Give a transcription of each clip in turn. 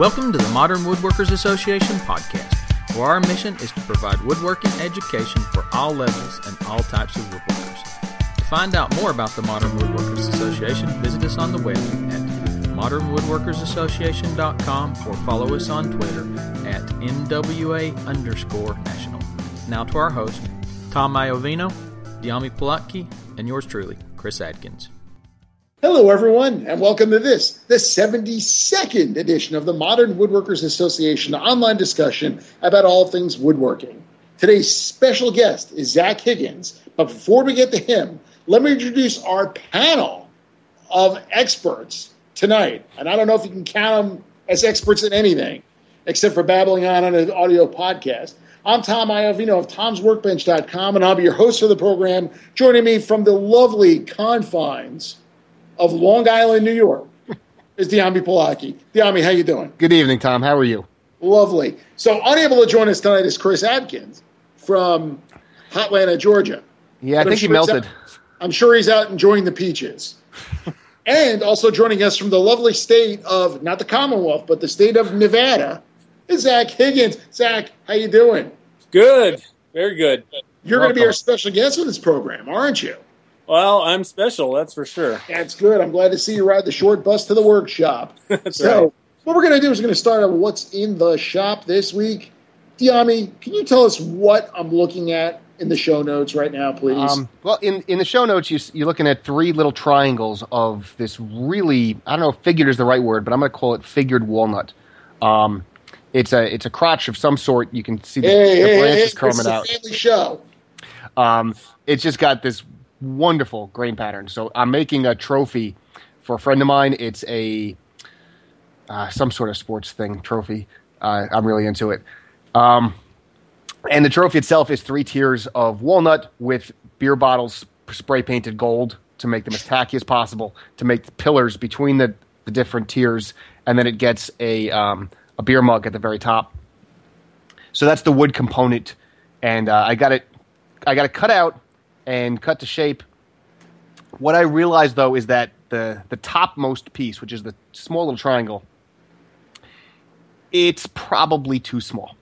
Welcome to the Modern Woodworkers Association podcast, where our mission is to provide woodworking education for all levels and all types of woodworkers. To find out more about the Modern Woodworkers Association, visit us on the web at modernwoodworkersassociation.com or follow us on Twitter at MWA underscore national. Now to our host, Tom Iovino, Dyami Plotke, and yours truly, Chris Adkins. Hello, everyone, and welcome to this, the 72nd edition of the Modern Woodworkers Association online discussion about all things woodworking. Today's special guest is Zac Higgins, but before we get to him, let me introduce our panel of experts tonight. And I don't know if you can count them as experts in anything except for babbling on on an audio podcast. I'm Tom Iovino of Tom'sWorkbench.com, and I'll be your host for the program. Joining me from the lovely confines of Long Island, New York, is Dyami Plotke. Dyami, how you doing? Good evening, Tom. How are you? Lovely. So unable to join us tonight is Chris Adkins from Hotlanta, Georgia. Yeah, I But I'm think he sure he's melted. out- I'm sure he's out enjoying the peaches. and also joining us from the lovely state of not the Commonwealth, but the state of Nevada is Zac Higgins. Zac, how you doing? Good, very good. You're going to be our special guest for this program, aren't you? Well, I'm special, that's for sure. That's good. I'm glad to see you ride the short bus to the workshop. That's so, right. what we're going to do is we're going to start out with what's in the shop this week. Dyami, can you tell us what I'm looking at in the show notes right now, please? Um, well, in, in the show notes, you, you're looking at three little triangles of this really, I don't know if figured is the right word, but I'm going to call it figured walnut. Um, it's a it's a crotch of some sort. You can see the, hey, the hey, hey, branches this coming is a out. family show. Um, it's just got this wonderful grain pattern. So I'm making a trophy for a friend of mine. It's a uh, some sort of sports thing trophy. Uh, I'm really into it. Um, and the trophy itself is three tiers of walnut with beer bottles spray painted gold to make them as tacky as possible to make the pillars between the, the different tiers, and then it gets a um, a beer mug at the very top. So that's the wood component, and uh, I got it. I got it cut out and cut to shape. What I realized though is that the the topmost piece, which is the small little triangle, it's probably too small.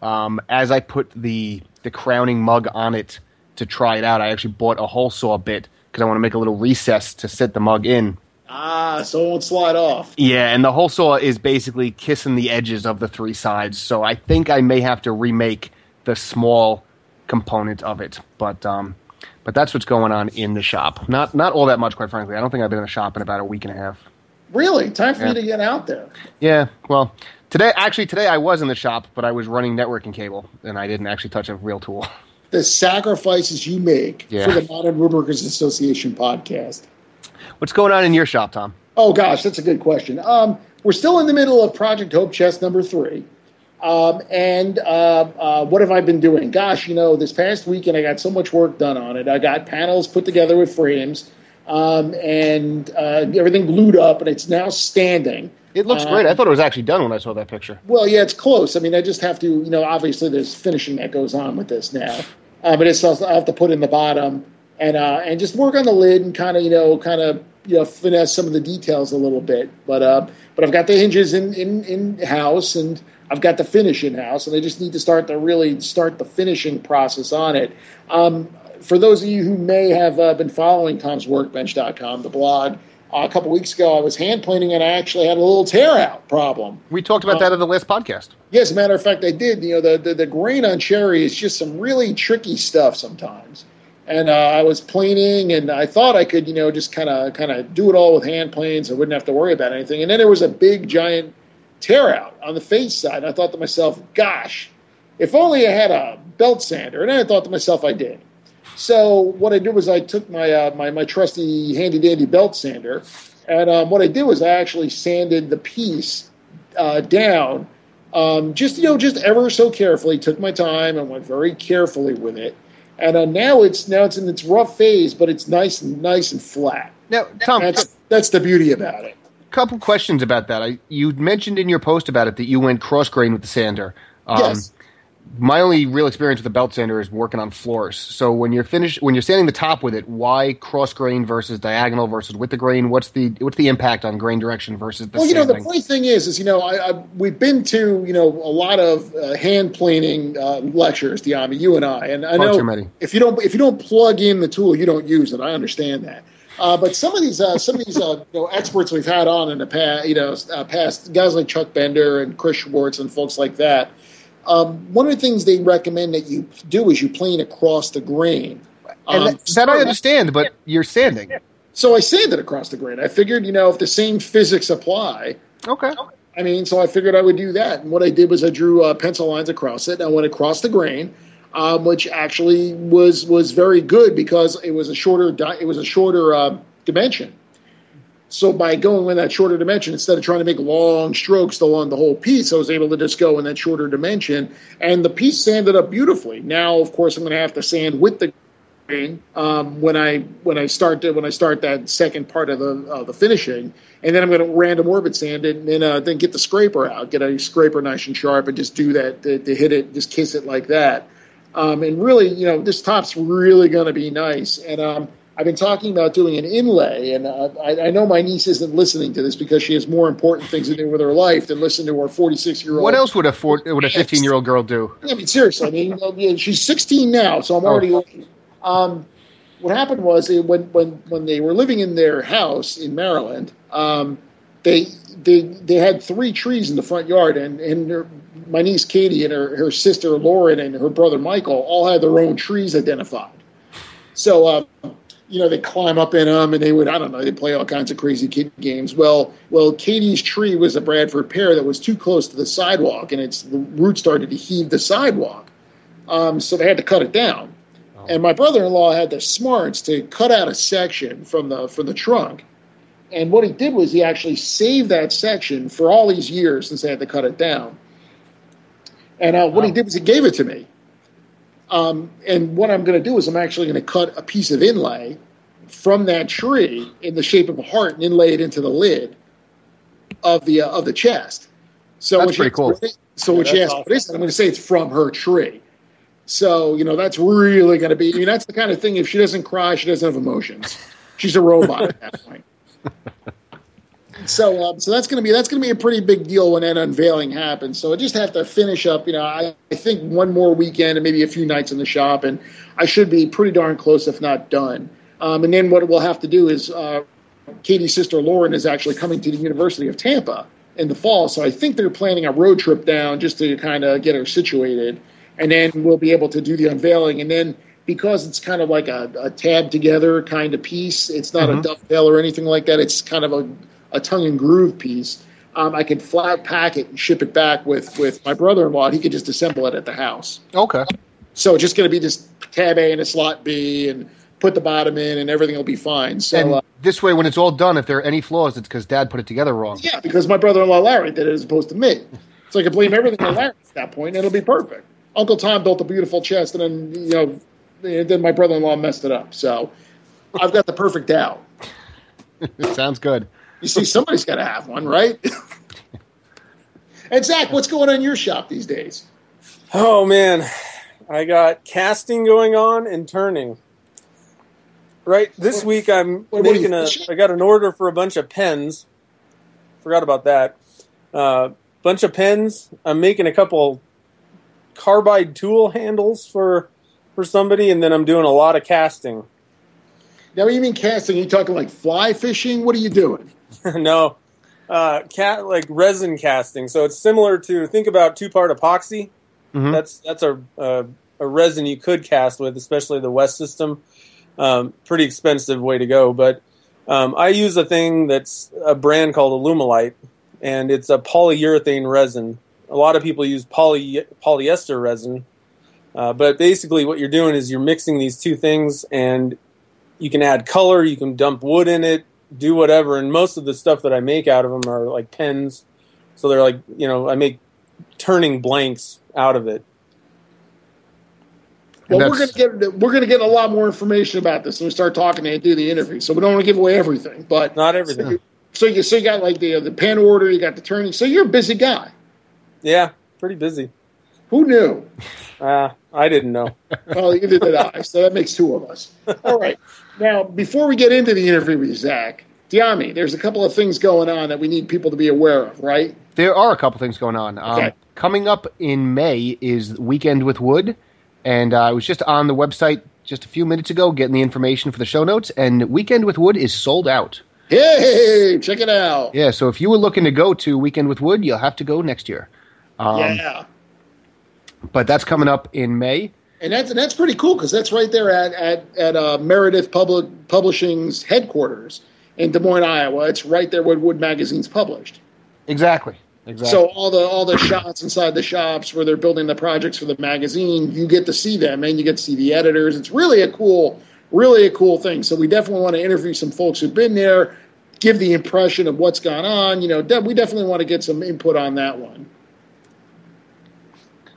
Um, as I put the the crowning mug on it to try it out, I actually bought a hole saw bit because I want to make a little recess to sit the mug in. Ah, so it won't slide off. Yeah, and the hole saw is basically kissing the edges of the three sides. So I think I may have to remake the small component of it. But um, but that's what's going on in the shop. Not not all that much, quite frankly. I don't think I've been in the shop in about a week and a half. Really? Time for Yeah. you to get out there. Yeah, well, today actually today I was in the shop, but I was running networking cable and I didn't actually touch a real tool. The sacrifices you make Yeah. for the Modern Woodworkers Association podcast. What's going on in your shop, Tom? Oh gosh, that's a good question. Um, we're still in the middle of Project Hope Chest number three. Um, and uh, uh, what have I been doing? Gosh, you know, this past weekend I got so much work done on it. I got panels put together with frames um, and uh, everything glued up, and it's now standing. It looks Uh, great. I thought it was actually done when I saw that picture. Well, yeah, it's close. I mean, I just have to, you know, obviously there's finishing that goes on with this now, uh, but it's also, I have to put in the bottom and uh, and just work on the lid and kind of, you know, kind of you know finesse some of the details a little bit. But uh, but I've got the hinges in in in house and I've got the finish in house, and I just need to start to really start the finishing process on it. Um, for those of you who may have uh, been following Tom's Tom'sWorkbench.com, the blog. Uh, a couple weeks ago, I was hand planing and I actually had a little tear out problem. We talked about that in the last podcast. Yes, matter of fact, I did. You know, the, the, the grain on cherry is just some really tricky stuff sometimes. And uh, I was planing, and I thought I could, you know, just kind of kind of do it all with hand planes. I wouldn't have to worry about anything. And then there was a big, giant tear out on the face side. And I thought to myself, gosh, if only I had a belt sander. And I thought to myself, I did. So what I did was I took my uh, my, my trusty handy dandy belt sander, and um, what I did was I actually sanded the piece uh, down, um, just you know, just ever so carefully. Took my time and went very carefully with it, and uh, now it's now it's in its rough phase, but it's nice and nice and flat. Now, Tom, That's that's the beauty about it. Couple questions about that. I, you mentioned in your post about it that you went cross grain with the sander. Um, yes. my only real experience with a belt sander is working on floors. So when you're finished, when you're sanding the top with it, why cross grain versus diagonal versus with the grain? What's the what's the impact on grain direction versus the well, you know, sanding? the funny thing is, is you know, I, I, we've been to you know a lot of uh, hand planing uh, lectures, Dyami, you and I, and I Far know too many. if you don't if you don't plug in the tool, you don't use it. I understand that. Uh, but some of these uh, some of these uh, you know, experts we've had on in the past, you know, uh, past guys like Chuck Bender and Chris Schwarz and folks like that. Um, one of the things they recommend that you do is you plane across the grain. and Um, that, that I understand, but you're sanding. so I sanded across the grain. I figured, you know, if the same physics apply, Okay. I mean, so I figured I would do that. And what I did was I drew uh, pencil lines across it. And I went across the grain, um, which actually was was very good because it was a shorter di- it was a shorter uh, dimension. So by going in that shorter dimension, instead of trying to make long strokes along the whole piece, I was able to just go in that shorter dimension, and the piece sanded up beautifully. Now, of course, I'm going to have to sand with the grain um, when I when I start to, when I start that second part of the uh, the finishing, and then I'm going to random orbit sand it, and then uh, then get the scraper out, get a scraper nice and sharp, and just do that to, to hit it, just kiss it like that. Um, and really, you know, this top's really going to be nice. And um, I've been talking about doing an inlay, and uh, I, I know my niece isn't listening to this because she has more important things to do with her life than listen to her 46 year old. What else would a four, would a 15 year old girl do? I mean, seriously. I mean, you know, yeah, she's 16 now, so I'm already. Um, what happened was when when when they were living in their house in Maryland, um, they they they had three trees in the front yard, and and my niece Katie and her her sister Lauren and her brother Michael all had their own trees identified. So. Uh, you know, they climb up in them and they would, I don't know, they play all kinds of crazy kid games. Well, well, Katie's tree was a Bradford pear that was too close to the sidewalk and its the roots started to heave the sidewalk. Um, so they had to cut it down. And my brother-in-law had the smarts to cut out a section from the from the trunk. And what he did was he actually saved that section for all these years since they had to cut it down. And uh, what he did was he gave it to me. Um, and what I'm going to do is I'm actually going to cut a piece of inlay from that tree in the shape of a heart and inlay it into the lid of the uh, of the chest. So That's she pretty cool. So when she asks, what is it? I'm going to say it's from her tree. So you know that's really going to be. I mean, that's the kind of thing. If she doesn't cry, she doesn't have emotions. She's a robot at that point. So, um, so that's going to be that's to be a pretty big deal when that unveiling happens. So I just have to finish up. You know, I, I think one more weekend and maybe a few nights in the shop, and I should be pretty darn close, if not done. Um, and then what we'll have to do is uh, Katie's sister Lauren is actually coming to the University of Tampa in the fall, so I think they're planning a road trip down just to kind of get her situated, and then we'll be able to do the unveiling. And then because it's kind of like a, a tab together kind of piece, it's not a dovetail or anything like that. It's kind of a, a tongue and groove piece. Um, I can flat pack it and ship it back with with my brother-in-law. He could just assemble it at the house. Okay. So it's just going to be just tab A and a slot B, and put the bottom in, and everything will be fine. So. And uh, this way, when it's all done, if there are any flaws, it's because Dad put it together wrong. Yeah, because my brother-in-law Larry did it as opposed to me. So I can blame everything on Larry at that point, and it'll be perfect. Uncle Tom built a beautiful chest, and then you know, then my brother-in-law messed it up. So I've got the perfect out. Sounds good. You see, somebody's got to have one, right? and Zac, what's going on in your shop these days? Oh man, I got casting going on and turning. Right this week, I'm what making a. fishing? I got an order for a bunch of pens. Forgot about that. Uh, bunch of pens. I'm making a couple carbide tool handles for for somebody, and then I'm doing a lot of casting. Now, what do you mean casting? Are you talking like fly fishing? What are you doing? no, uh, cat like resin casting. So it's similar to think about two part epoxy. Mhm. That's that's a, a a resin you could cast with, especially the West system. Um, pretty expensive way to go, but um, I use a thing that's a brand called Alumilite, and it's a polyurethane resin. A lot of people use poly polyester resin, uh, but basically what you're doing is you're mixing these two things, and you can add color, you can dump wood in it, do whatever. And most of the stuff that I make out of them are like pens, so they're like you know I make turning blanks out of it. Well, we're gonna get we're going to get a lot more information about this when we start talking and do the interview. So we don't want to give away everything, but Not everything. So you so you got like the uh, the pen order, you got the turning. So you're a busy guy. Yeah, pretty busy. Who knew? Ah, I didn't know. Well, either did I. So that makes two of us. All right. Now, before we get into the interview with Zac, Dyami, there's a couple of things going on that we need people to be aware of, right? There are a couple things going on. Um, Coming up in May is Weekend with Wood, and uh, I was just on the website just a few minutes ago getting the information for the show notes, and Weekend with Wood is sold out. Hey, check it out. Yeah, so if you were looking to go to Weekend with Wood, you'll have to go next year. Um, yeah. But that's coming up in May. And that's and that's pretty cool because that's right there at at at uh, Meredith Public Publishing's headquarters in Des Moines, Iowa. It's right there where Wood Magazine's published. Exactly. Exactly. So all the all the shots inside the shops where they're building the projects for the magazine, you get to see them and you get to see the editors. It's really a cool, really a cool thing. So we definitely want to interview some folks who've been there, give the impression of what's gone on. You know, we definitely want to get some input on that one.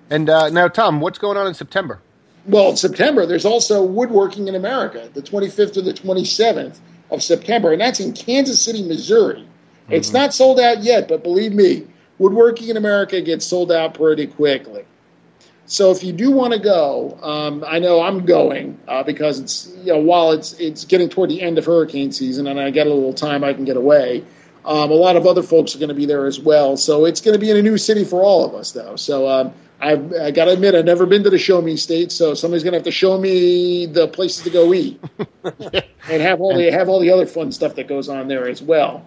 And uh, now, Tom, what's going on in September? Well, in September, there's also Woodworking in America, the 25th to the 27th of September, and that's in Kansas City, Missouri. It's not sold out yet, but believe me, Woodworking in America gets sold out pretty quickly. So if you do want to go, um, I know I'm going uh, because it's you know while it's it's getting toward the end of hurricane season and I get a little time I can get away. Um, a lot of other folks are going to be there as well, so it's going to be in a new city for all of us though. So um, I've, I got to admit I've never been to the Show Me State, so somebody's going to have to show me the places to go eat and have all the have all the other fun stuff that goes on there as well.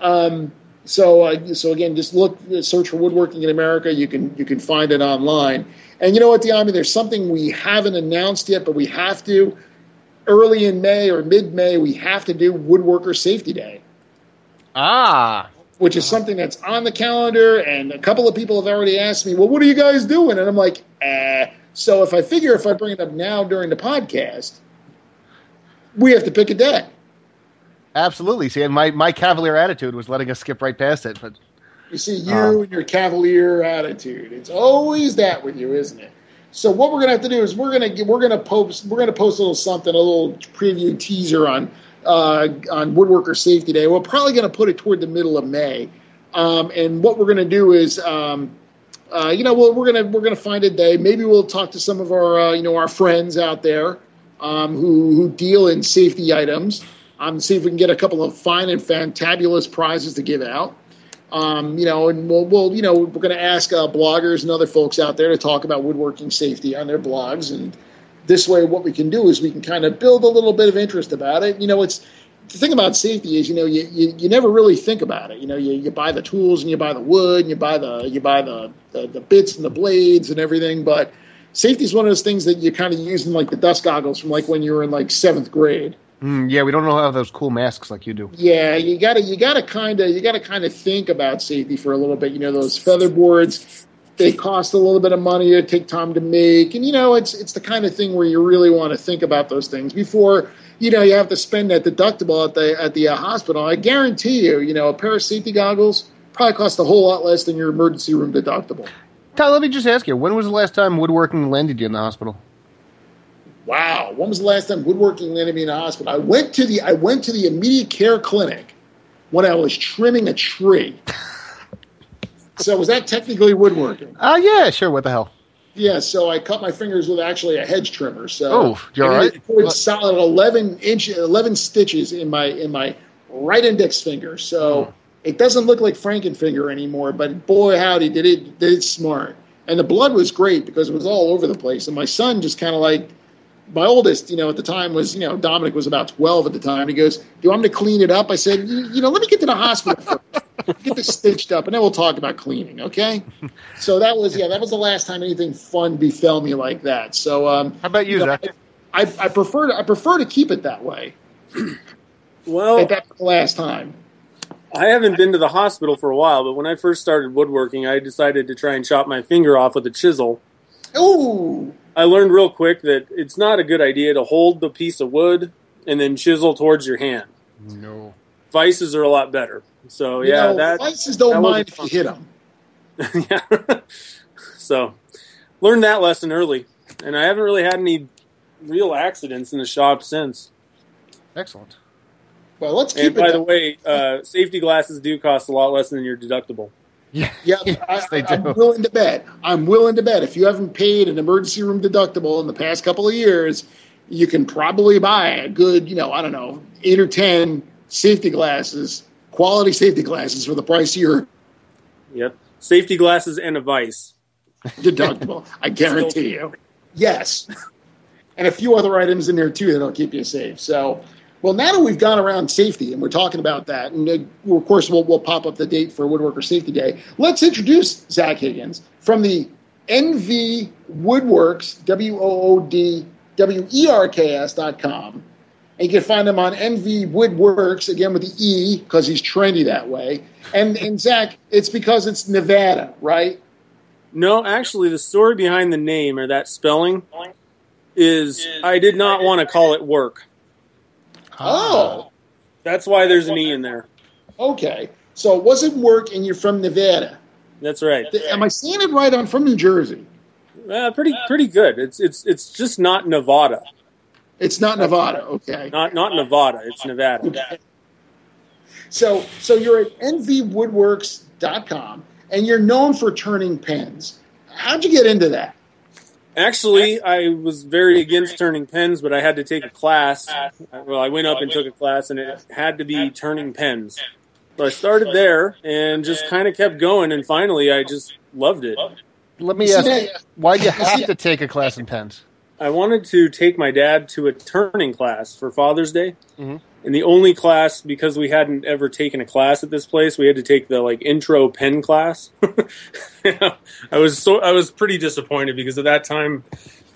Um, so, uh, so again, just look, search for woodworking in America. You can you can find it online. And you know what, Dyami, there's something we haven't announced yet, but we have to. Early in May or mid May, we have to do Woodworker Safety Day, Ah, which is something that's on the calendar. And a couple of people have already asked me, "Well, what are you guys doing?" And I'm like, eh. So if I figure if I bring it up now during the podcast, we have to pick a day. absolutely. See, and my, my cavalier attitude was letting us skip right past it. But You see, you Um, and your cavalier attitude. It's always that with you, isn't it? So what we're gonna have to do is we're gonna we're gonna post we're gonna post a little something, a little preview teaser on uh, on Woodworker Safety Day. We're probably gonna put it toward the middle of May, um, and what we're gonna do is. Um, uh, you know, well, we're gonna we're gonna find a day. Maybe we'll talk to some of our uh, you know our friends out there um, who who deal in safety items. Um, see if we can get a couple of fine and fantabulous prizes to give out. Um, you know, and we'll, we'll you know we're going to ask uh, bloggers and other folks out there to talk about woodworking safety on their blogs, and this way, what we can do is we can kind of build a little bit of interest about it. You know, it's the thing about safety is you know you, you, you never really think about it. You know, you, you buy the tools and you buy the wood and you buy the you buy the, the the bits and the blades and everything, but safety is one of those things that you kind of use in like the dust goggles from like when you were in like seventh grade. mm, yeah, we don't know how those cool masks like you do. Yeah, you gotta you gotta kind of you gotta kind of think about safety for a little bit. You know, those feather boards they cost a little bit of money. They take time to make, and you know, it's it's the kind of thing where you really want to think about those things before you know you have to spend that deductible at the at the uh, hospital. I guarantee you, you know, a pair of safety goggles probably cost a whole lot less than your emergency room deductible. Tom, let me just ask you, when was the last time woodworking landed you in the hospital? Wow, when was the last time woodworking landed me in the hospital? I went to the I went to the immediate care clinic when I was trimming a tree. so was that technically woodworking? Oh, yeah, sure. What the hell? Yeah, so I cut my fingers with actually a hedge trimmer. So Oh, you all I right? put solid eleven inch, eleven stitches in my in my right index finger. So Hmm. it doesn't look like Frankenfinger anymore. But boy, howdy, did it did it smart. And the blood was great because it was all over the place. And my son just kind of like my oldest, you know, at the time was, you know, Dominic was about 12 at the time. He goes, Do you want me to clean it up? I said, You, you know, let me get to the hospital first. Get this stitched up, and then we'll talk about cleaning, okay? So that was, yeah, that was the last time anything fun befell me like that. So, um, How about you, you know, Zac? I, I prefer to, I prefer to keep it that way. Well, Like that's the last time. I haven't been to the hospital for a while, but when I first started woodworking, I decided to try and chop my finger off with a chisel. Ooh, I learned real quick that it's not a good idea to hold the piece of wood and then chisel towards your hand. No. Vices are a lot better. So you yeah, know, that vices don't that mind if you hit them. yeah. so learned that lesson early, and I haven't really had any real accidents in the shop since. Excellent. Well, let's keep And it. by that- the way, uh, safety glasses do cost a lot less than your deductible. Yeah, Yeah, yes, they I, am do. willing to bet. I'm willing to bet. If you haven't paid an emergency room deductible in the past couple of years, you can probably buy a good, you know, I don't know, eight or ten safety glasses, quality safety glasses for the price of your Yep. Safety glasses and a vice. deductible. I guarantee you. Yes, and a few other items in there too that'll keep you safe. So, well, now that we've gone around safety and we're talking about that, and uh, of course we'll, we'll pop up the date for Woodworker Safety Day. Let's introduce Zac Higgins from the NV Woodwerks W O O D W E R K S dot com. And you can find him on NV Woodwerks again with the E because he's trendy that way. And and Zac, it's because it's Nevada, right? No, actually, the story behind the name or that spelling is I did not want to call it work. Oh, That's why there's an E in there. okay. So it wasn't work, and you're from Nevada. That's right. Am I saying it right? I'm from New Jersey. Uh, pretty pretty good. It's it's it's just not Nevada. It's not Nevada. Okay. Not not Nevada. It's Nevada. Okay. So so you're at nvwoodwerks.com, and you're known for turning pens. How'd you get into that? Actually, I was very against turning pens, but I had to take a class. Well, I went up and took a class, and it had to be turning pens. So I started there and just kind of kept going, and finally, I just loved it. Let me ask, that- why do you have to take a class in pens? I wanted to take my dad to a turning class for Father's Day. Mhm. And the only class, because we hadn't ever taken a class at this place, we had to take the like intro pen class. I was so I was pretty disappointed because at that time,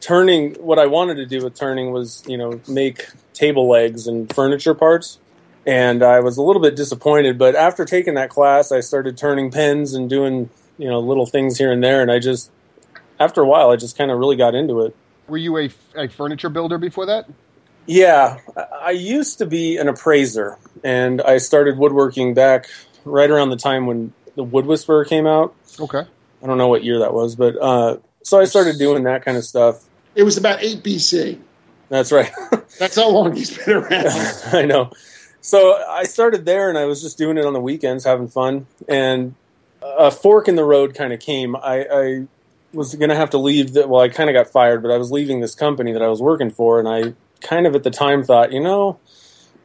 turning what I wanted to do with turning was you know make table legs and furniture parts, and I was a little bit disappointed. But after taking that class, I started turning pens and doing you know little things here and there, and I just after a while, I just kind of really got into it. Were you a, a furniture builder before that? Yeah, I I used to be an appraiser, and I started woodworking back right around the time when the Wood Whisperer came out. Okay. I don't know what year that was, but uh, so I started doing that kind of stuff. It was about 8 BC. That's right. That's how long he's been around. I know. So I started there, and I was just doing it on the weekends, having fun. And a fork in the road kind of came. I, I was going to have to leave. Well, I kind of got fired, but I was leaving this company that I was working for, and I kind of at the time thought, you know,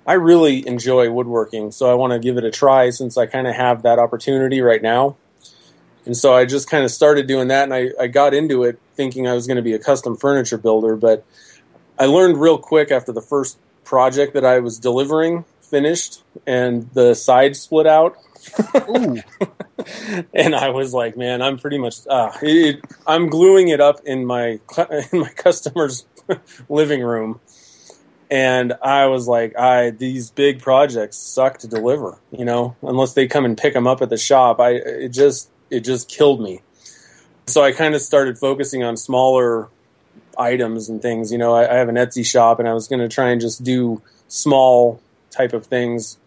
I really enjoy woodworking, so I want to give it a try since I kind of have that opportunity right now. And so I just kind of started doing that, and I, I got into it thinking I was going to be a custom furniture builder, but I learned real quick after the first project that I was delivering finished and the side split out. And I was like, man, I'm pretty much uh, it, I'm gluing it up in my in my customer's living room. And I was like, I these big projects suck to deliver, you know, unless they come and pick them up at the shop. I it just it just killed me. So I kind of started focusing on smaller items and things. You know, I, I have an Etsy shop, and I was going to try and just do small type of things.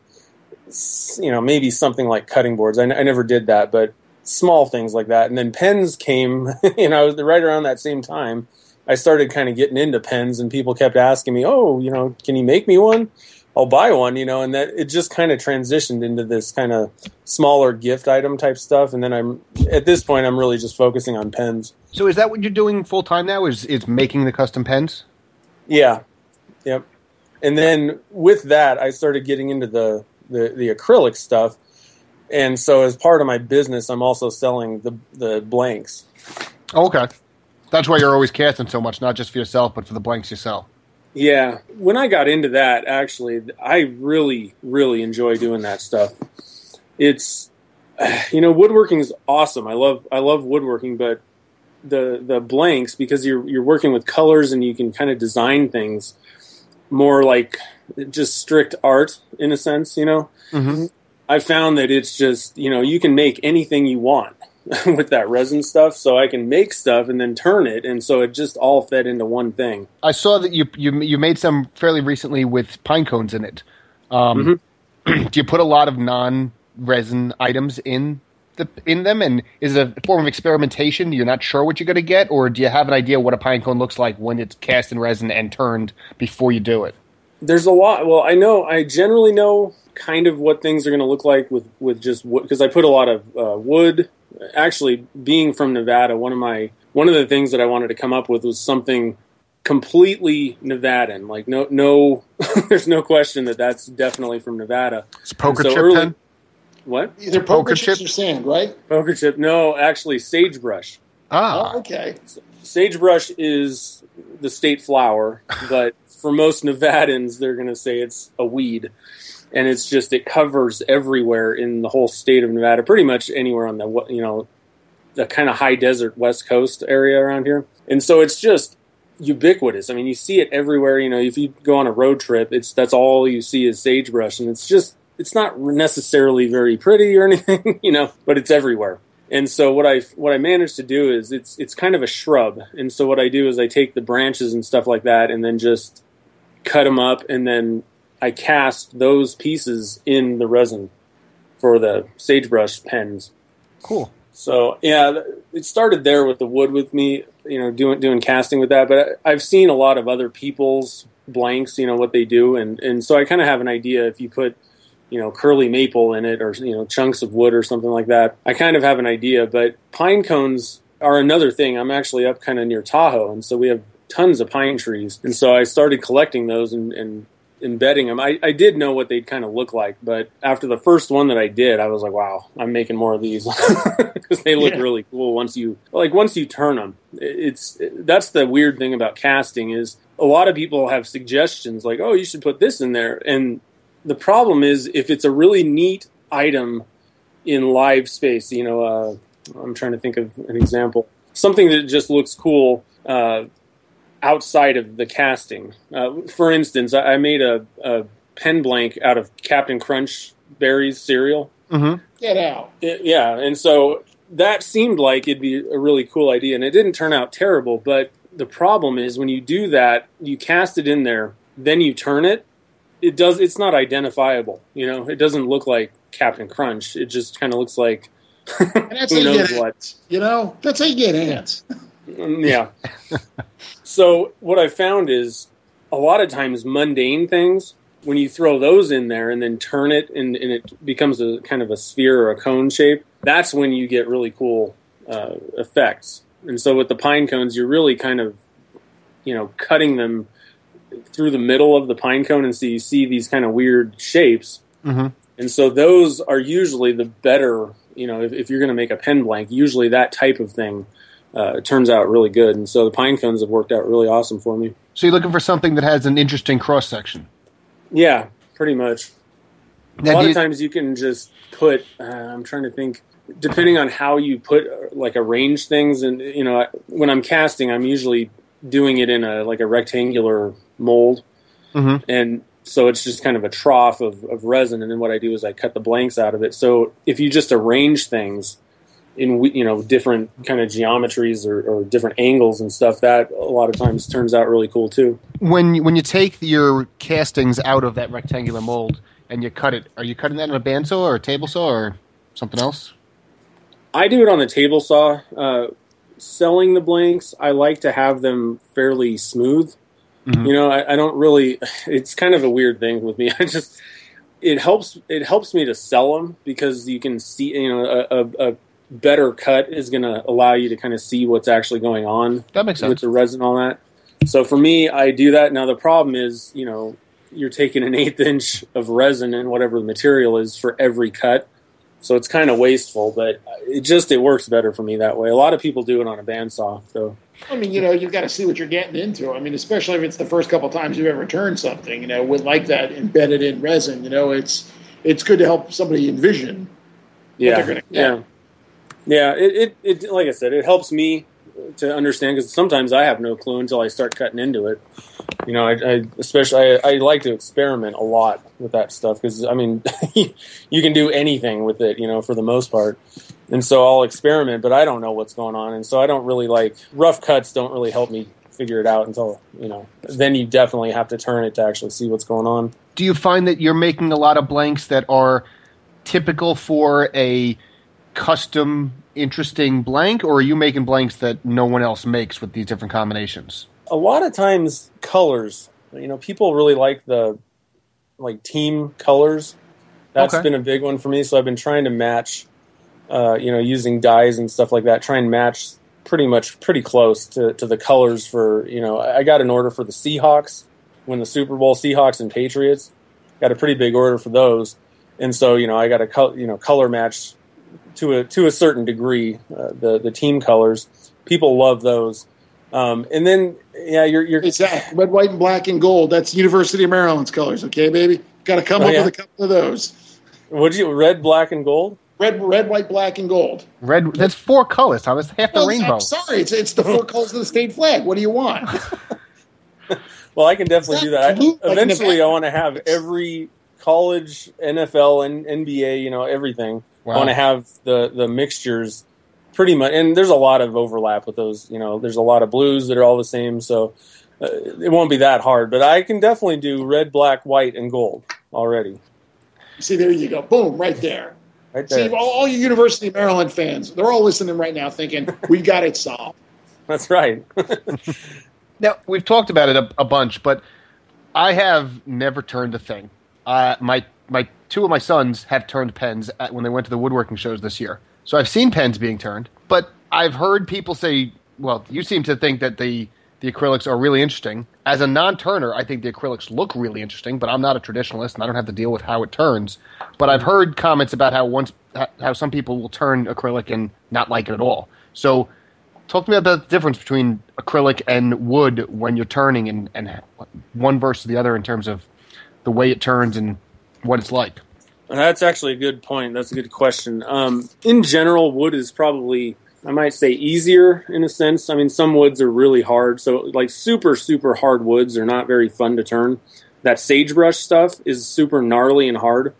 You know, maybe something like cutting boards. I, n- I never did that, but small things like that. And then pens came. You know, right around that same time, I started kind of getting into pens, and people kept asking me, "Oh, you know, can you make me one?" I'll buy one, you know, and that it just kind of transitioned into this kind of smaller gift item type stuff. And then I'm at this point, I'm really just focusing on pens. So is that what you're doing full time now? Is is making the custom pens? Yeah. Yep. And then with that, I started getting into the, the, the acrylic stuff. And so as part of my business, I'm also selling the, the blanks. Oh, okay. That's why you're always casting so much, not just for yourself, but for the blanks you sell. Yeah. When I got into that, actually, I really, really enjoy doing that stuff. It's, you know, woodworking is awesome. I love, I love woodworking, but the, the blanks, because you're, you're working with colors and you can kind of design things more like just strict art in a sense, you know? Mm-hmm. I found that it's just you know you can make anything you want with that resin stuff. So I can make stuff and then turn it, and so it just all fed into one thing. I saw that you you you made some fairly recently with pine cones in it. Um, do you put a lot of non resin items in the in them, and is it a form of experimentation? You're not sure what you're going to get, or do you have an idea what a pine cone looks like when it's cast in resin and turned before you do it? There's a lot. Well, I know I generally know kind of what things are going to look like with with just wood because I put a lot of uh, wood Actually, being from Nevada, one of my one of the things that I wanted to come up with was something completely Nevadan. Like no no, there's no question that that's definitely from Nevada. It's poker So chip early- pen. What Either poker, Poker chips chip? or sand, right? poker chip? No, actually, sagebrush. Ah, Oh, okay. Sagebrush is the state flower, but for most Nevadans, they're going to say it's a weed. And it's just, it covers everywhere in the whole state of Nevada, pretty much anywhere on the, you know, the kind of high desert west coast area around here. And so it's just ubiquitous. I mean, you see it everywhere. You know, if you go on a road trip, it's, that's all you see is sagebrush. And it's just, it's not necessarily very pretty or anything, you know, but it's everywhere. And so what I what I managed to do is it's it's kind of a shrub. And so what I do is I take the branches and stuff like that and then just cut them up and then I cast those pieces in the resin for the sagebrush pens. cool. So yeah, it started there with the wood with me, you know, doing doing casting with that. But I've seen a lot of other people's blanks, you know, what they do, and and so I kind of have an idea if you put, you know, curly maple in it or you know chunks of wood or something like that. I kind of have an idea. But pine cones are another thing. I'm actually up kind of near Tahoe, and so we have tons of pine trees, and so I started collecting those and. and embedding them. I, I did know what they'd kind of look like, but after the first one that I did, I was like, wow, I'm making more of these because they look Yeah. really cool once you like once you turn them. It's that's the weird thing about casting is a lot of people have suggestions like, oh, you should put this in there, and the problem is if it's a really neat item in live space, you know, uh, I'm trying to think of an example, something that just looks cool. Uh, outside of the casting. Uh, for instance, I, I made a, a pen blank out of Captain Crunch Berry's cereal. Mm-hmm. Get out. It- yeah, and so that seemed like it'd be a really cool idea, and it didn't turn out terrible. But the problem is when you do that, you cast it in there, then you turn it. It does. It's not identifiable. You know, it doesn't look like Captain Crunch. It just kind of looks like And that's who how you knows get what. ants. You know, that's how you get ants. Mm, yeah. so what I found is a lot of times mundane things when you throw those in there and then turn it and, and it becomes a kind of a sphere or a cone shape. That's when you get really cool uh, effects. And so with the pine cones, you're really kind of you know cutting them through the middle of the pine cone, and so you see these kind of weird shapes. Mm-hmm. And so those are usually the better, you know, if, if you're going to make a pen blank, usually that type of thing uh, turns out really good. And so the pine cones have worked out really awesome for me. So you're looking for something that has an interesting cross section. Yeah, pretty much. a lot do of times you can just put, uh, I'm trying to think, depending on how you put, like, arrange things. And, you know, I- when I'm casting, I'm usually doing it in a, like, a rectangular mold. Mhm. and so it's just kind of a trough of, of resin and then what i do is i cut the blanks out of it so if you just arrange things in you know different kind of geometries or, or different angles and stuff that a lot of times turns out really cool too when you, when you take your castings out of that rectangular mold and you cut it, are you cutting that on a bandsaw or a table saw or something else? i do it on the table saw uh, selling the blanks i like to have them fairly smooth Mhm. you know I, I don't really it's kind of a weird thing with me i just it helps it helps me to sell them because you can see you know a, a, a better cut is going to allow you to kind of see what's actually going on That makes with sense. the resin and all that so for me i do that now the problem is you know you're taking an eighth inch of resin and whatever the material is for every cut so it's kind of wasteful but it just it works better for me that way a lot of people do it on a bandsaw so I mean, you know, you've got to see what you're getting into. I mean, especially if it's the first couple times you've ever turned something, you know, with like that embedded in resin. You know, it's it's good to help somebody envision. yeah, they're gonna- yeah, yeah. It, it, it, like I said, it helps me to understand because sometimes I have no clue until I start cutting into it. You know, I, I especially I, I like to experiment a lot with that stuff because I mean, you can do anything with it. You know, for the most part, and so I'll experiment, but I don't know what's going on, and so I don't really like rough cuts. Don't really help me figure it out until you know. Then you definitely have to turn it to actually see what's going on. Do you find that you're making a lot of blanks that are typical for a custom, interesting blank, or are you making blanks that no one else makes with these different combinations? a lot of times colors you know people really like the like team colors That's Okay. been a big one for me so i've been trying to match uh, you know, using dyes and stuff like that, try and match pretty much pretty close to, to the colors for you know. I got an order for the Seahawks when the Super Bowl Seahawks and Patriots got a pretty big order for those, and so you know I got a you know color match to a to a certain degree uh, the the team colors. People love those. Um, and then, yeah, you're, you're it's that red, white, and black and gold. That's University of Maryland's colors. Okay, baby, got to come Oh, up yeah? with a couple of those. Would you red, black, and gold? Red, red, white, black, and gold. Red. That's four colors, Thomas. Half the Well, rainbow. I'm sorry, it's it's the four colors of the state flag. What do you want? Well, I can definitely Is do that that. blue? I, eventually, Nevada? I want to have every college, NFL, and NBA. You know, everything. I Wow. want to have the the mixtures pretty much. And there's a lot of overlap with those. You know, there's a lot of blues that are all the same, so uh, it won't be that hard. But I can definitely do red, black, white, and gold already. See, there you go. Boom, right there. Right See, there. all, all you University of Maryland fans, they're all listening right now thinking, we got it solved. That's right. Now we've talked about it a, a bunch, but I have never turned a thing. Uh, my my two of my sons have turned pens at, when they went to the woodworking shows this year, so I've seen pens being turned. But I've heard people say, "Well, you seem to think that the the acrylics are really interesting." As a non-turner, I think the acrylics look really interesting, but I'm not a traditionalist and I don't have to deal with how it turns. But I've heard comments about how once how some people will turn acrylic and not like it at all. So talk to me about the difference between acrylic and wood when you're turning and, and one versus the other in terms of the way it turns and what it's like That's actually a good point. That's a good question. Um, in general, wood is probably, I might say, easier in a sense. I mean, some woods are really hard. So, like, super, super hard woods are not very fun to turn. That sagebrush stuff is super gnarly and hard.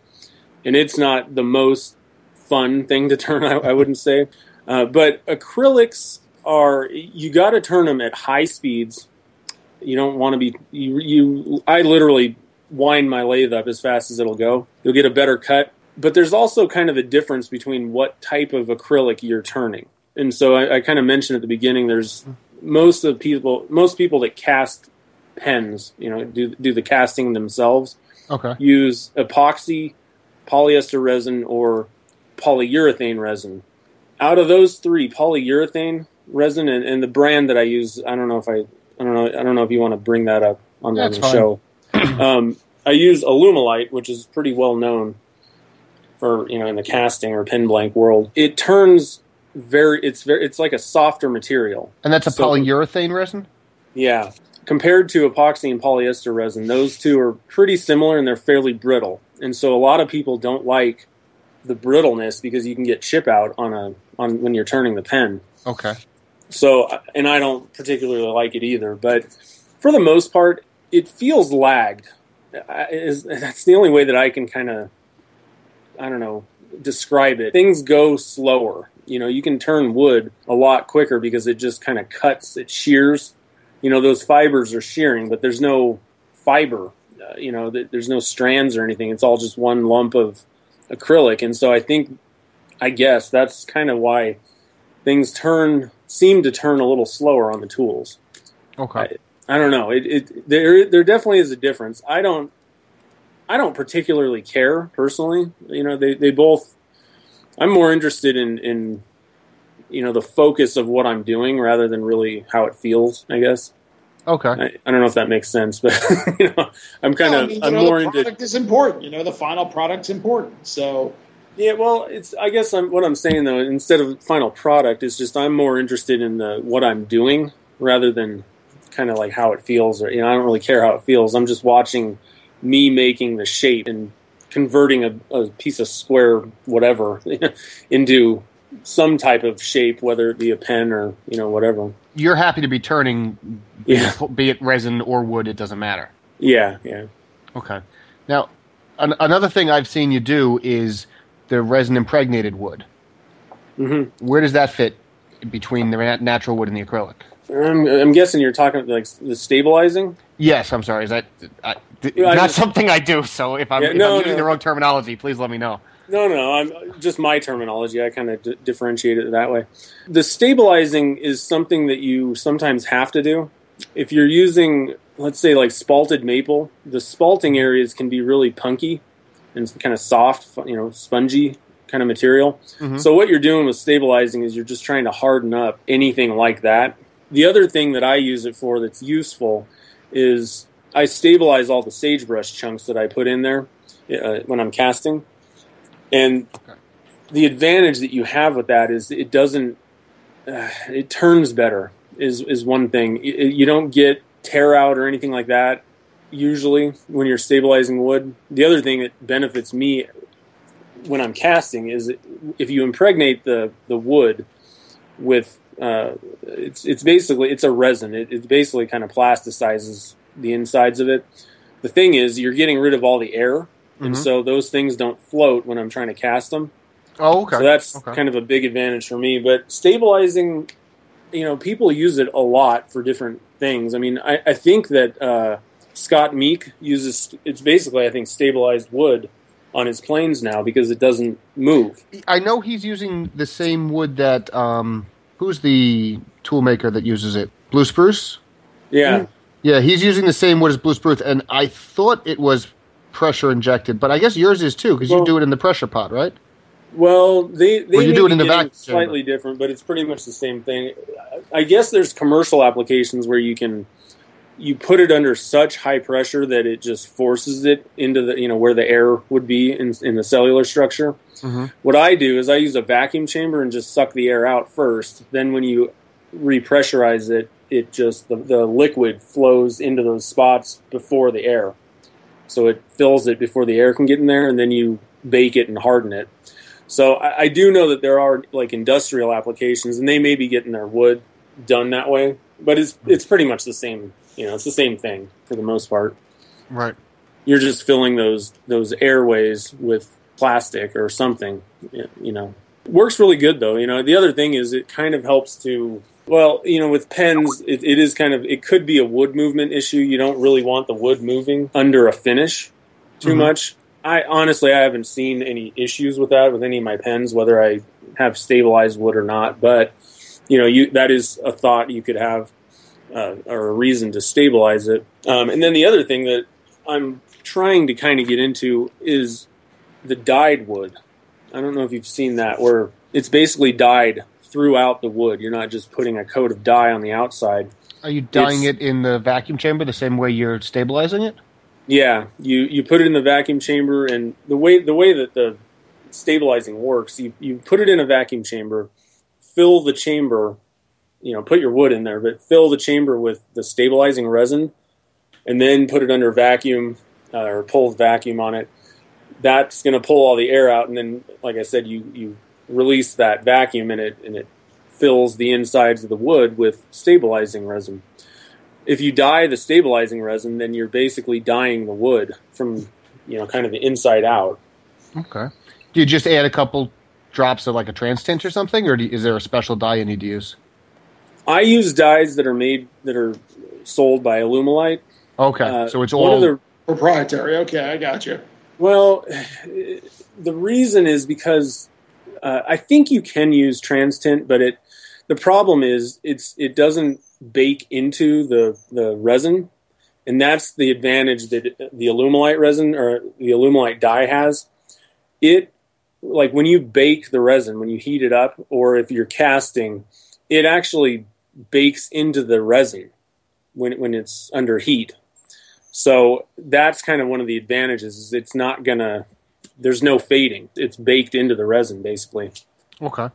And it's not the most fun thing to turn, I, I wouldn't say. Uh, but acrylics are, you got to turn them at high speeds. You don't want to be, you, you, I literally wind my lathe up as fast as it'll go. You'll get a better cut. But there's also kind of a difference between what type of acrylic you're turning. And so I, I kind of mentioned at the beginning, there's most of people, most people that cast pens, you know, do do the casting themselves, okay use epoxy, polyester resin, or polyurethane resin. Out of those three, polyurethane resin and, and the brand that I use, I don't know if I, I don't know, I don't know if you want to bring that up on the, on the show. Um, I use Alumilite, which is pretty well known for you know in the casting or pen blank world. It turns very, it's very, it's like a softer material. and that's a So- polyurethane resin Yeah. Compared to epoxy and polyester resin, those two are pretty similar and they're fairly brittle. And so a lot of people don't like the brittleness because you can get chip out on a on when you're turning the pen. okay So and I don't particularly like it either, but for the most part it feels lagged. I- Is that's the only way that I can kind of I don't know describe it. Things go slower. You know, you can turn wood a lot quicker because it just kind of cuts, it shears. You know, those fibers are shearing, but there's no fiber. Uh, you know, th- there's no strands or anything. It's all just one lump of acrylic. And so I think, I guess that's kind of why things turn seem to turn a little slower on the tools. okay I don't know. It, it there there definitely is a difference. I don't I don't particularly care personally. You know, they, they both I'm more interested in, in you know the focus of what I'm doing rather than really how it feels. I guess okay I, I don't know if that makes sense, but you know I'm kind Well, of I mean, I'm know, more the into product is important. You know, the final product's important. So Yeah, well, it's. I guess I'm, what I'm saying though, instead of final product, is just I'm more interested in the what I'm doing rather than kind of like how it feels. Or you know, I don't really care how it feels. I'm just watching me making the shape and converting a, a piece of square whatever into some type of shape, whether it be a pen or you know whatever. you're happy to be turning Yeah, be it resin or wood it doesn't matter yeah, yeah. okay now an- another thing i've seen you do is the resin impregnated wood hmm where does that fit between the nat- natural wood and the acrylic I'm, I'm guessing you're talking like the stabilizing. Yes, I'm sorry. Is that I, th- Yeah, not just- something I do? So if I'm, Yeah, if no, I'm using no. the wrong terminology, please let me know. No, no, I'm just my terminology. I kind of d- differentiate it that way. The stabilizing is something that you sometimes have to do. If you're using, let's say, like spalted maple, the spalting areas can be really punky and kind of soft, you know, spongy. kind of material. Mhm. So what you're doing with stabilizing is you're just trying to harden up anything like that. The other thing that I use it for that's useful is I stabilize all the sagebrush chunks that I put in there uh, when I'm casting, and Okay. the advantage that you have with that is it doesn't uh, it turns better is is one thing. Y- You don't get tear out or anything like that usually when you're stabilizing wood. The other thing that benefits me when I'm casting is if you impregnate the the wood with uh, it's it's basically it's a resin. It, it basically kind of plasticizes the insides of it. The thing is, you're getting rid of all the air, and Mhm. so those things don't float when I'm trying to cast them. Oh, okay. So that's Okay. kind of a big advantage for me. But stabilizing, you know, people use it a lot for different things. I mean, I, I think that uh, Scott Meek uses it's basically I think stabilized wood on his planes now because it doesn't move. I know he's using the same wood that um, who's the tool maker that uses it? Blue Spruce. Yeah. Yeah, he's using the same wood as Blue Spruce, and I thought it was pressure injected, but I guess yours is too because you do it in the pressure pot, right? Well, they they you do it in the vacuum slightly different, but it's pretty much the same thing. I guess there's commercial applications where you can you put it under such high pressure that it just forces it into the you know where the air would be in, in the cellular structure. Mhm. What I do is I use a vacuum chamber and just suck the air out first. Then when you repressurize it, it just the, the liquid flows into those spots before the air. So it fills it before the air can get in there, and then you bake it and harden it. So I, I do know that there are like industrial applications, and they may be getting their wood done that way, but it's it's pretty much the same. You know, it's the same thing for the most part. Right. You're just filling those those airways with plastic or something. You know, works really good though. You know, the other thing is it kind of helps to. Well, you know, with pens, it, it is kind of it could be a wood movement issue. You don't really want the wood moving under a finish too Mhm. much. I honestly I haven't seen any issues with that with any of my pens, whether I have stabilized wood or not. But you know, you that is a thought you could have uh, or a reason to stabilize it. Um, and then the other thing that I'm trying to kind of get into is the dyed wood. I don't know if you've seen that, where it's basically dyed throughout the wood. You're not just putting a coat of dye on the outside. Are you dyeing It's- it in the vacuum chamber the same way you're stabilizing it? Yeah, you you put it in the vacuum chamber, and the way the way that the stabilizing works, you you put it in a vacuum chamber, fill the chamber, you know, put your wood in there, but fill the chamber with the stabilizing resin, and then put it under vacuum uh, or pull vacuum on it. That's going to pull all the air out, and then, like I said, you you release that vacuum, and it and it fills the insides of the wood with stabilizing resin if you dye the stabilizing resin, then you're basically dyeing the wood from you know kind of the inside out. Okay. Do you just add a couple drops of like a TransTint or something, or do you, is there a special dye you need to use? I use dyes that are made that are sold by Alumilite. Okay, Uh, so it's all the Proprietary. Okay, I got you. well, the reason is because uh, I think you can use TransTint, but it the problem is it's it doesn't bake into the the resin, and that's the advantage that the Alumilite resin or the Alumilite dye has. It like when you bake the resin, when you heat it up, or if you're casting, it actually bakes into the resin when when it's under heat. So that's kind of one of the advantages. Is it's not gonna. There's no fading. It's baked into the resin basically. okay.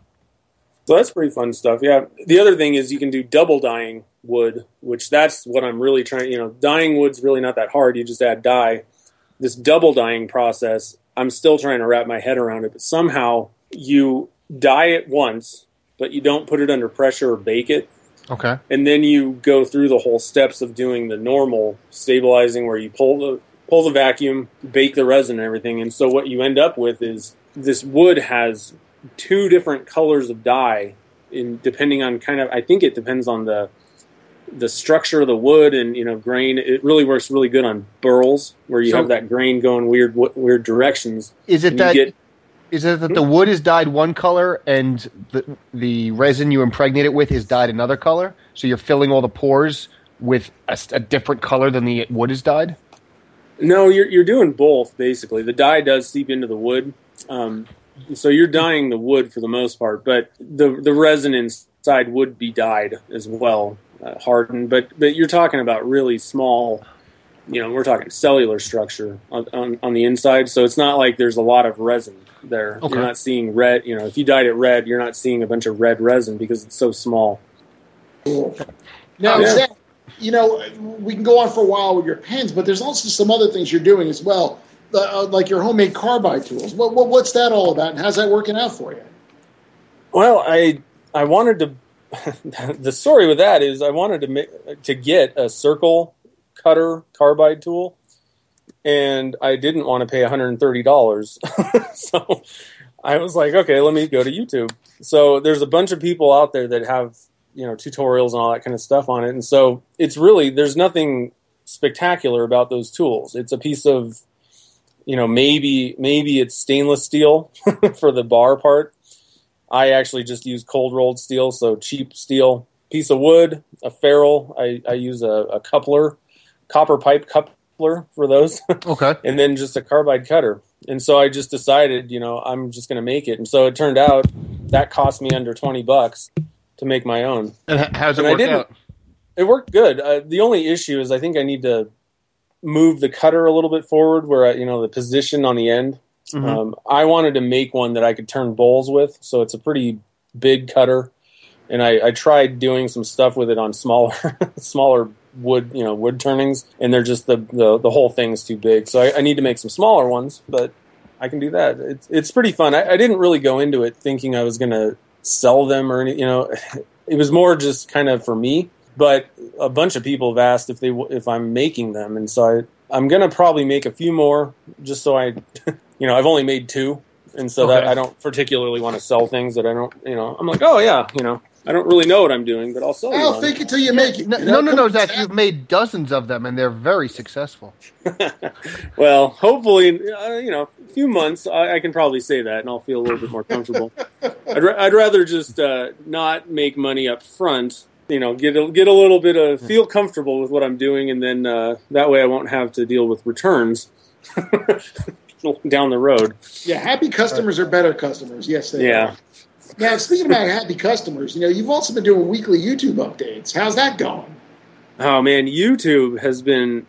So that's pretty fun stuff. Yeah. The other thing is you can do double dyeing wood, which that's what I'm really trying. You know, dyeing wood's really not that hard. You just add dye. This double dyeing process, I'm still trying to wrap my head around it. But somehow you dye it once, but you don't put it under pressure or bake it, Okay. and then you go through the whole steps of doing the normal stabilizing, where you pull the pull the vacuum, bake the resin, and everything. And so what you end up with is this wood has two different colors of dye in depending on kind of I think it depends on the the structure of the wood and you know grain it really works really good on burls where you So- have that grain going weird weird directions Is it that get is it that the wood is dyed one color and the the resin you impregnate it with is dyed another color? So you're filling all the pores with a different color than the wood is dyed. No, you're you're doing both basically. The dye does seep into the wood, um, so you're dyeing the wood for the most part, but the the resin inside would be dyed as well, uh, hardened. But but you're talking about really small. You know, we're talking cellular structure on, on, on the inside, so it's not like there's a lot of resin there. Okay. You're not seeing red. You know, if you dyed it red, you're not seeing a bunch of red resin because it's so small. Cool. Now, Yeah. Zac, you know, we can go on for a while with your pens, but there's also some other things you're doing as well, uh, like your homemade carbide tools. What, what, what's that all about, and how's that working out for you? Well, I I wanted to. the story with that is I wanted to make, to get a circle cutter carbide tool, and I didn't want to pay one hundred and thirty dollars. so I was like, okay, let me go to YouTube. So there's a bunch of people out there that have you know tutorials and all that kind of stuff on it, and so it's really there's nothing spectacular about those tools. It's a piece of you know maybe maybe it's stainless steel for the bar part I actually just use cold rolled steel, so cheap steel. Piece of wood, a ferrule. I, I use a, a coupler, copper pipe coupler for those, Okay. and then just a carbide cutter. And so I just decided, you know, I'm just going to make it. And so it turned out that cost me under 20 bucks to make my own. And how's it And work out? It worked good. Uh, the only issue is I think I need to move the cutter a little bit forward where, I, you know, the position on the end. Mhm. Um, I wanted to make one that I could turn bowls with, so it's a pretty big cutter. And I, I tried doing some stuff with it on smaller, smaller wood, you know, wood turnings, and they're just the the, the whole thing's too big. So I, I need to make some smaller ones, but I can do that. It's it's pretty fun. I, I didn't really go into it thinking I was going to sell them or any, you know, it was more just kind of for me. But a bunch of people have asked if they if I'm making them, and so I I'm gonna probably make a few more just so I, you know, I've only made two, and so that I don't particularly want to sell things that I don't, you know, I'm like, oh yeah, you know, I don't really know what I'm doing, but I'll sell you Well, one. fake it till you make it. No, you no, know? no, no, Zac. You've made dozens of them, and they're very successful. well, hopefully, uh, you know, a few months, I, I can probably say that, and I'll feel a little bit more comfortable. I'd, ra- I'd rather just uh, not make money up front. You know, get a, get a little bit of feel comfortable with what I'm doing, and then uh, that way I won't have to deal with returns down the road. Yeah, happy customers are better customers. Yes, they Yeah. are. Now, speaking about happy customers, you know, you've also been doing weekly YouTube updates. How's that going? Oh man, YouTube has been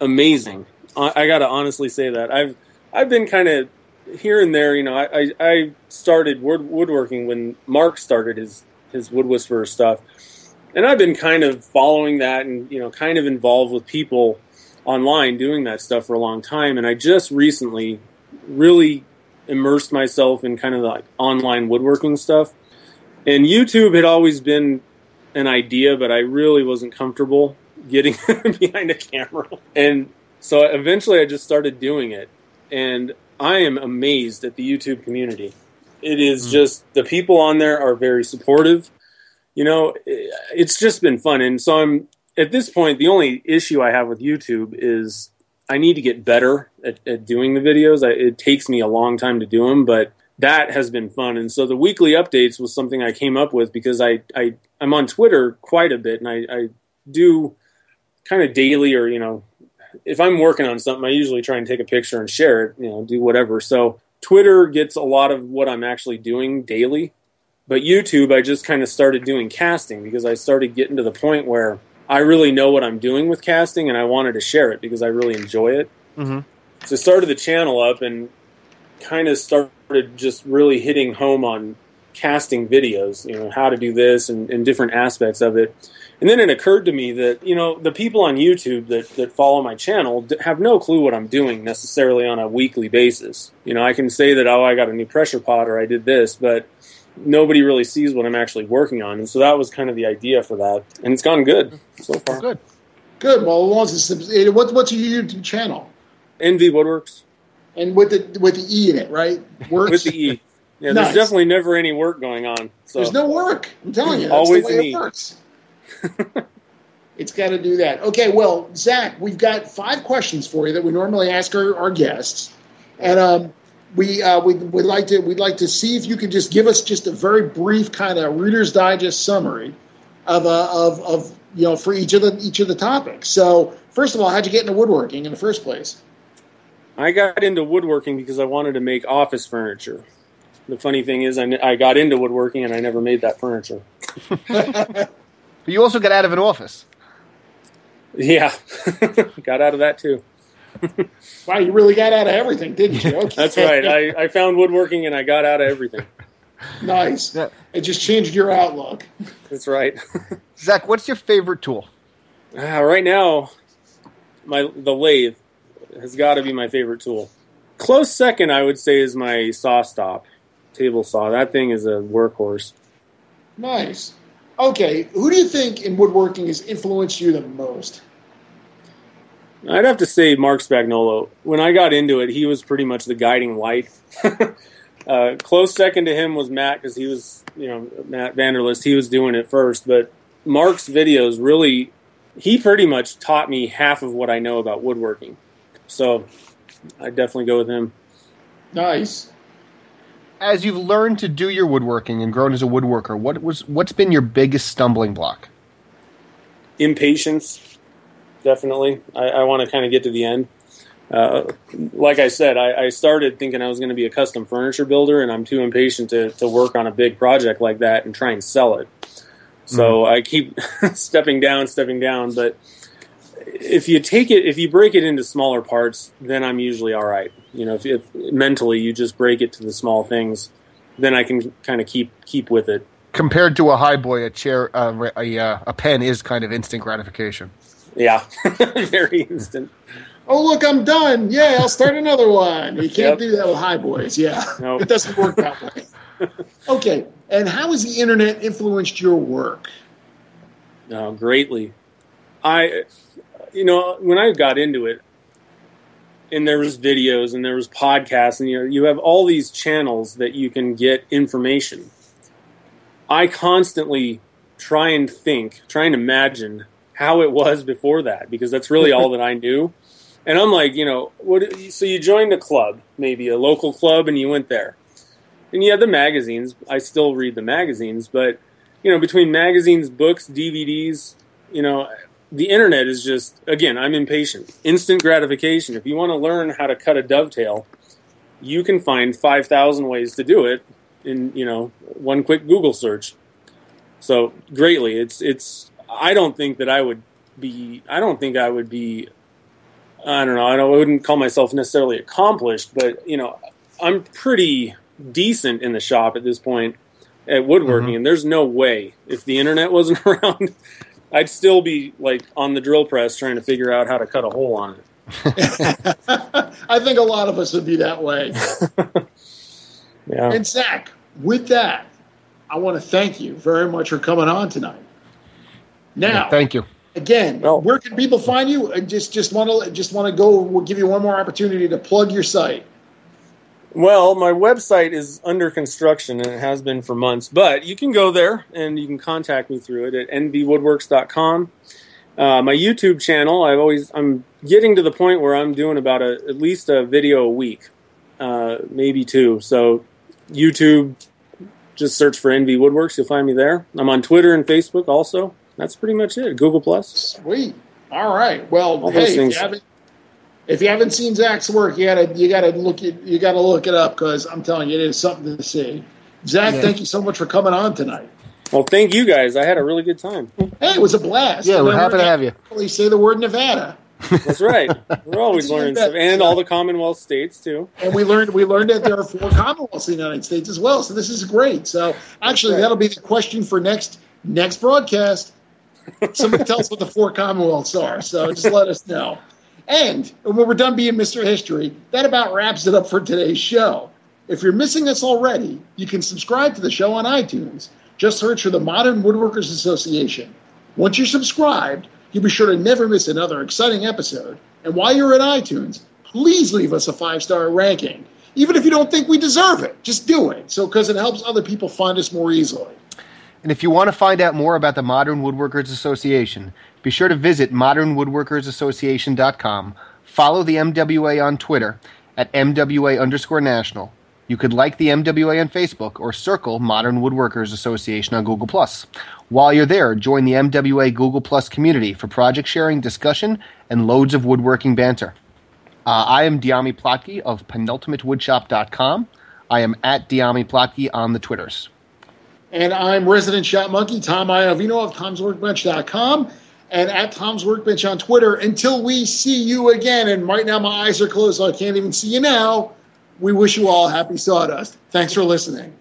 amazing. I, I got to honestly say that I've I've been kind of here and there. You know, I, I, I started wood, woodworking when Marc started his his Wood Whisperer stuff, and I've been kind of following that and you know kind of involved with people online doing that stuff for a long time. And I just recently really immersed myself in kind of like online woodworking stuff. And YouTube had always been an idea, but I really wasn't comfortable getting behind a camera. And so eventually I just started doing it. And I am amazed at the YouTube community. It is Mm. just the people on there are very supportive. You know, it's just been fun. And so I'm at this point, the only issue I have with YouTube is I need to get better at, at doing the videos. I, it takes me a long time to do them, but that has been fun. And so the weekly updates was something I came up with because I, I I'm on Twitter quite a bit, and I, I do kind of daily or you know if I'm working on something, I usually try and take a picture and share it. You know, do whatever. So Twitter gets a lot of what I'm actually doing daily, but YouTube I just kind of started doing casting because I started getting to the point where I really know what I'm doing with casting, and I wanted to share it because I really enjoy it. Mm-hmm. So I started the channel up and kind of started just really hitting home on casting videos, you know, how to do this and, and different aspects of it. And then it occurred to me that, you know, the people on YouTube that, that follow my channel have no clue what I'm doing necessarily on a weekly basis. You know, I can say that, oh, I got a new pressure pot or I did this, but nobody really sees what I'm actually working on. And so that was kind of the idea for that. And it's gone good so far. Good. Good. Well, as long as it's, it, what, what's your YouTube channel? NV Woodwerks And with the with the E in it, right? Works. with the E. Yeah, Nice. there's definitely never any work going on. So There's no work. I'm telling you, that's Always the way an it E. works. it's got to do that. Okay, well, Zac, we've got five questions for you that we normally ask our, our guests, and um, we uh, we would like to we'd like to see if you could just give us just a very brief kind of Reader's Digest summary of uh, of of you know for each of the each of the topics. So, first of all, how'd you get into woodworking in the first place? I got into woodworking because I wanted to make office furniture. the funny thing is, I, I got into woodworking and I never made that furniture. But you also got out of an office. Yeah, got out of that too. Wow, you really got out of everything, didn't you? Okay. That's right. I, I found woodworking and I got out of everything. nice. Yeah. It just changed your outlook. That's right. Zac, what's your favorite tool? Ah, right now, my the lathe has got to be my favorite tool. Close second, I would say, is my SawStop table saw. That thing is a workhorse. Nice. Okay, who do you think in woodworking has influenced you the most? I'd have to say Marc Spagnuolo. When I got into it, he was pretty much the guiding light. uh, close second to him was Matt because he was, you know, Matt Vanderlist. He was doing it first, but Marc's videos really, he pretty much taught me half of what I know about woodworking. So I'd definitely go with him. Nice. As you've learned to do your woodworking and grown as a woodworker, what was what's been your biggest stumbling block? impatience definitely. I, I want to kind of get to the end. Uh, like i said I, I started thinking i was going to be a custom furniture builder and i'm too impatient to, to work on a big project like that and try and sell it. So i keep stepping down stepping down but if you take it if you break it into smaller parts then i'm usually all right. You know if, if mentally you just break it to the small things then i can kind of keep keep with it. Compared to a high boy, a chair, uh, a uh, a pen is kind of instant gratification. Yeah very instant Oh, look, I'm done. Yeah, I'll start another one. You can't Yep. do that with high boys. Yeah, Nope. it doesn't work that way. Okay, and how has the internet influenced your work? No, greatly. I, you know, when I got into it, and there was videos and there was podcasts, and you know, you have all these channels that you can get information. I constantly try and think, try and imagine how it was before that, because that's really all that I knew. And I'm like, you know, what? So you joined a club, maybe a local club, and you went there, and you had the magazines. I still read the magazines, but you know, between magazines, books, DVDs, you know, the internet is just again, I'm impatient. Instant gratification. If you want to learn how to cut a dovetail, you can find 5,000 ways to do it in, you know, one quick Google search. So, greatly, it's it's I don't think that I would be I don't think I would be I don't know, I, don't, I wouldn't call myself necessarily accomplished, but you know, I'm pretty decent in the shop at this point at woodworking, mm-hmm. and there's no way if the internet wasn't around, I'd still be like on the drill press trying to figure out how to cut a hole on it. I think a lot of us would be that way. Yeah. And Zac, with that, I want to thank you very much for coming on tonight. Now, Thank you. again, Well- where can people find you? I just just want to just want to go. We'll give you one more opportunity to plug your site. Well, my website is under construction and it has been for months, but you can go there and you can contact me through it at nvwoodwerks.com. Uh, my YouTube channel, I've always I'm getting to the point where I'm doing about a, at least a video a week, uh, maybe two. So YouTube, just search for NV Woodwerks, you'll find me there. I'm on Twitter and Facebook also. That's pretty much it. Google Plus. Sweet. All right. Well, All hey, if you haven't if you haven't seen Zac's work, you gotta you gotta look it you gotta look it up because I'm telling you, it is something to see. Zac, Yeah. thank you so much for coming on tonight. Well, thank you guys. I had a really good time. Hey, it was a blast. Yeah, we're happy to have you. Please say the word Nevada, That's right. We're always learning stuff, and all the Commonwealth states too. and we learned we learned that there are four Commonwealths in the United States as well. So this is great. So actually, right. that'll be the question for next next broadcast. Somebody tell us what the four Commonwealths are. So just let us know. And when we're done being Mr. History, that about wraps it up for today's show. If you're missing us already, you can subscribe to the show on iTunes. Just search for the Modern Woodworkers Association. Once you're subscribed, you'll be sure to never miss another exciting episode. And while you're at iTunes, please leave us a five star ranking. Even if you don't think we deserve it, just do it. So, because it helps other people find us more easily. And if you want to find out more about the Modern Woodworkers Association, be sure to visit modernwoodworkersassociation.com, follow the MWA on Twitter at MWA underscore national. You could like the MWA on Facebook or circle Modern Woodworkers Association on Google+. While you're there, join the MWA Google Plus community for project sharing, discussion, and loads of woodworking banter. Uh, I am Dyami Plotke of penultimatewoodshop.com. I am at Dyami Plotke on the Twitters. And I'm Resident Shot Monkey, Tom Iovino of Tom'sWorkbench.com and at Tom's Workbench on Twitter. Until we see you again, and right now my eyes are closed, so I can't even see you now. We wish you all happy sawdust. Thanks for listening.